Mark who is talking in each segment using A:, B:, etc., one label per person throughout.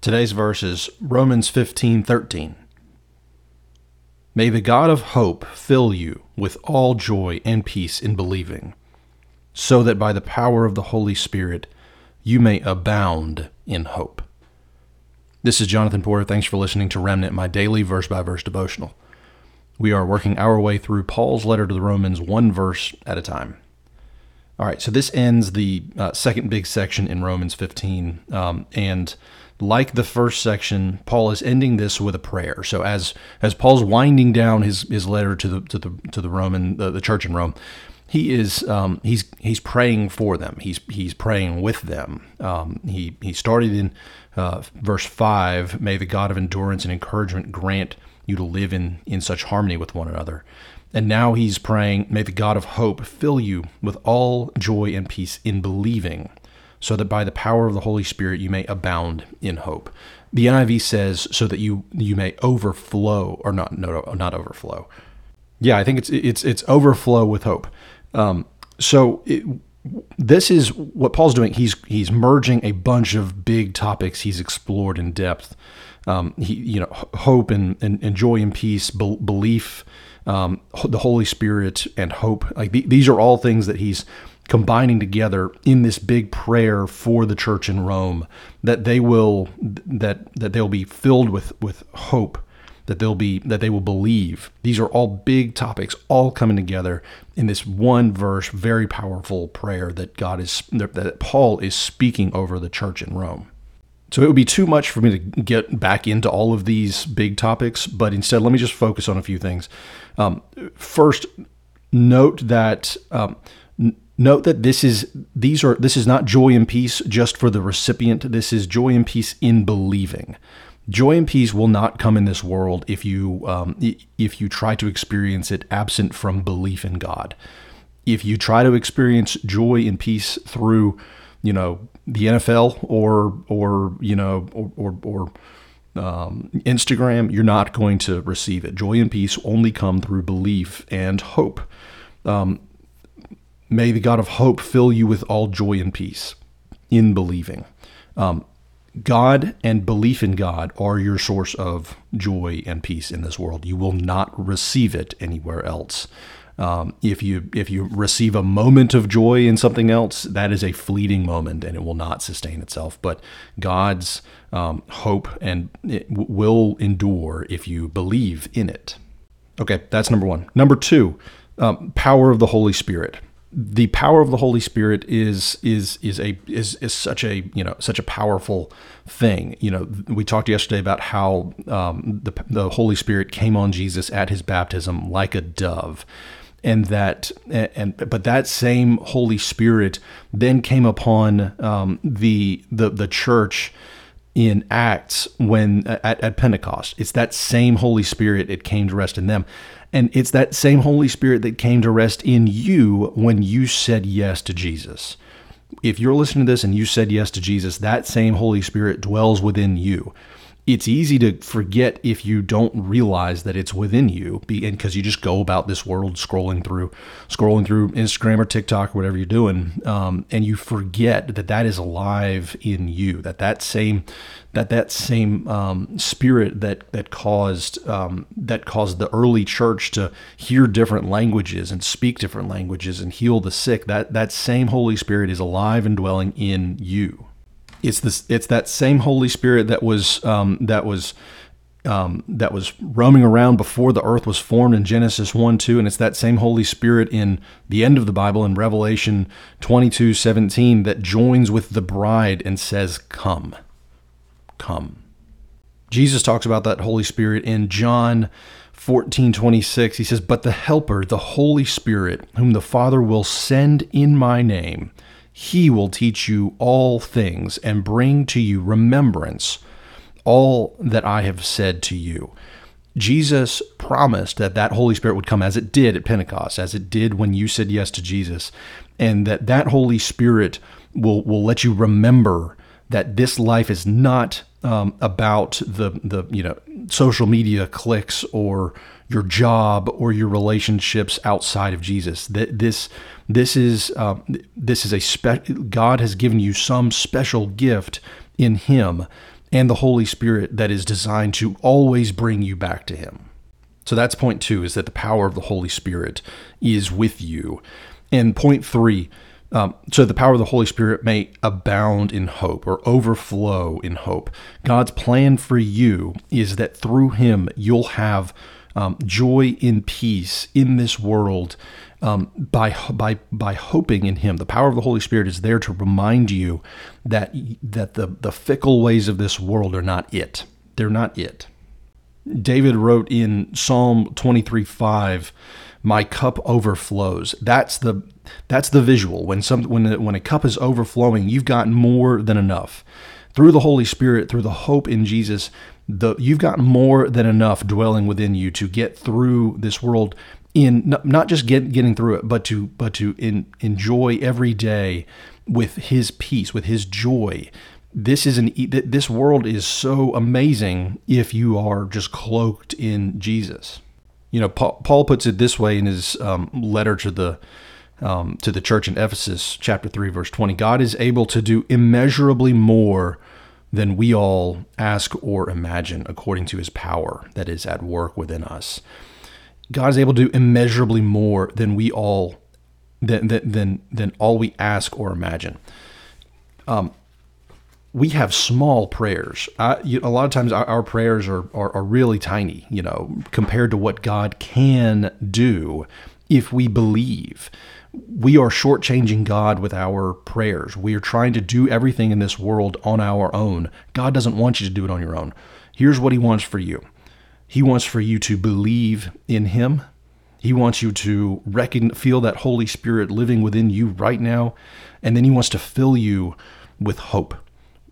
A: Today's verse is Romans 15 13. May the God of hope fill you with all joy and peace in believing, so that by the power of the Holy Spirit you may abound in hope. This is Jonathan Porter. Thanks for listening to Remnant, my daily verse by verse devotional. We are working our way through Paul's letter to the Romans one verse at a time. All right, so this ends the uh, second big section in Romans 15. Um, and like the first section, Paul is ending this with a prayer. So as as Paul's winding down his his letter to the to the to the Roman the, the church in Rome, he is um, he's he's praying for them. He's he's praying with them. Um, he he started in uh, verse five. May the God of endurance and encouragement grant you to live in in such harmony with one another. And now he's praying, may the God of hope fill you with all joy and peace in believing so that by the power of the Holy Spirit you may abound in hope. The NIV says so that you you may overflow or not no not overflow. Yeah, I think it's it's it's overflow with hope. Um, so it, this is what Paul's doing. He's he's merging a bunch of big topics he's explored in depth. Um, he you know hope and, and, and joy and peace, be, belief, um, the Holy Spirit and hope. Like the, these are all things that he's combining together in this big prayer for the church in Rome that they will that that they'll be filled with with hope that they'll be that they will believe these are all big topics all coming together in this one verse very powerful prayer that God is that Paul is speaking over the church in Rome so it would be too much for me to get back into all of these big topics but instead let me just focus on a few things um, first note that um, Note that this is these are this is not joy and peace just for the recipient. This is joy and peace in believing. Joy and peace will not come in this world if you um, if you try to experience it absent from belief in God. If you try to experience joy and peace through, you know, the NFL or or you know or or, or um, Instagram, you're not going to receive it. Joy and peace only come through belief and hope. Um, May the God of hope fill you with all joy and peace in believing. Um, God and belief in God are your source of joy and peace in this world. You will not receive it anywhere else. Um, if you if you receive a moment of joy in something else, that is a fleeting moment and it will not sustain itself. But God's um, hope and it w- will endure if you believe in it. Okay, that's number one. Number two, um, power of the Holy Spirit the power of the Holy Spirit is is is a is is such a you know such a powerful thing. You know, we talked yesterday about how um, the the Holy Spirit came on Jesus at his baptism like a dove, and that and but that same Holy Spirit then came upon um, the the the church in Acts when at, at Pentecost. It's that same Holy Spirit it came to rest in them. And it's that same Holy Spirit that came to rest in you when you said yes to Jesus. If you're listening to this and you said yes to Jesus, that same Holy Spirit dwells within you it's easy to forget if you don't realize that it's within you because you just go about this world scrolling through scrolling through instagram or tiktok or whatever you're doing um, and you forget that that is alive in you that that same that that same um, spirit that that caused um, that caused the early church to hear different languages and speak different languages and heal the sick that that same holy spirit is alive and dwelling in you it's this it's that same Holy Spirit that was um, that was um, that was roaming around before the earth was formed in Genesis 1 2. And it's that same Holy Spirit in the end of the Bible in Revelation 22 17 that joins with the bride and says, Come, come. Jesus talks about that Holy Spirit in John 14 26. He says, But the Helper, the Holy Spirit, whom the Father will send in my name, he will teach you all things and bring to you remembrance all that I have said to you. Jesus promised that that Holy Spirit would come as it did at Pentecost, as it did when you said yes to Jesus, and that that Holy Spirit will will let you remember that this life is not um, about the the you know social media clicks or your job or your relationships outside of Jesus. This this is uh, this is a spe- God has given you some special gift in Him and the Holy Spirit that is designed to always bring you back to Him. So that's point two is that the power of the Holy Spirit is with you. And point three, um, so the power of the Holy Spirit may abound in hope or overflow in hope. God's plan for you is that through Him you'll have um, joy in peace in this world um, by by by hoping in Him. The power of the Holy Spirit is there to remind you that that the the fickle ways of this world are not it. They're not it. David wrote in Psalm 23 5, my cup overflows. That's the that's the visual. When some when when a cup is overflowing, you've got more than enough. Through the Holy Spirit, through the hope in Jesus, the you've got more than enough dwelling within you to get through this world in not just get, getting through it, but to but to in, enjoy every day with his peace, with his joy, this is an this world is so amazing if you are just cloaked in Jesus. You know, Paul, puts it this way in his um, letter to the um, to the church in Ephesus, chapter three, verse twenty. God is able to do immeasurably more than we all ask or imagine, according to His power that is at work within us. God is able to do immeasurably more than we all than than than, than all we ask or imagine. Um, we have small prayers. I, you, a lot of times our, our prayers are, are, are really tiny, you know, compared to what God can do if we believe. We are shortchanging God with our prayers. We are trying to do everything in this world on our own. God doesn't want you to do it on your own. Here's what He wants for you He wants for you to believe in Him. He wants you to reckon, feel that Holy Spirit living within you right now. And then He wants to fill you with hope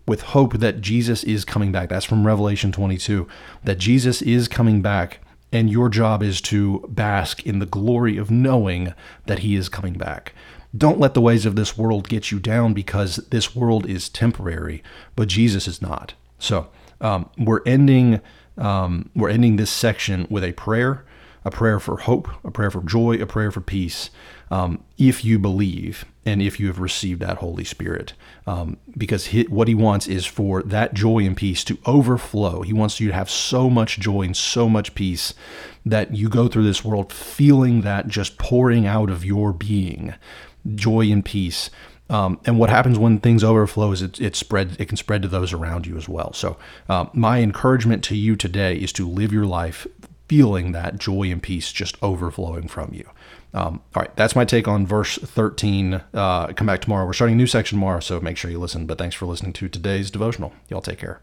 A: with hope that Jesus is coming back. That's from Revelation 22, that Jesus is coming back, and your job is to bask in the glory of knowing that he is coming back. Don't let the ways of this world get you down because this world is temporary, but Jesus is not. So um, we're ending um, we're ending this section with a prayer a prayer for hope, a prayer for joy, a prayer for peace, um, if you believe and if you have received that Holy Spirit. Um, because he, what he wants is for that joy and peace to overflow. He wants you to have so much joy and so much peace that you go through this world feeling that just pouring out of your being, joy and peace. Um, and what happens when things overflow is it, it spread it can spread to those around you as well. So uh, my encouragement to you today is to live your life feeling that joy and peace just overflowing from you. Um, all right, that's my take on verse 13. Uh, come back tomorrow. We're starting a new section tomorrow, so make sure you listen. But thanks for listening to today's devotional. Y'all take care.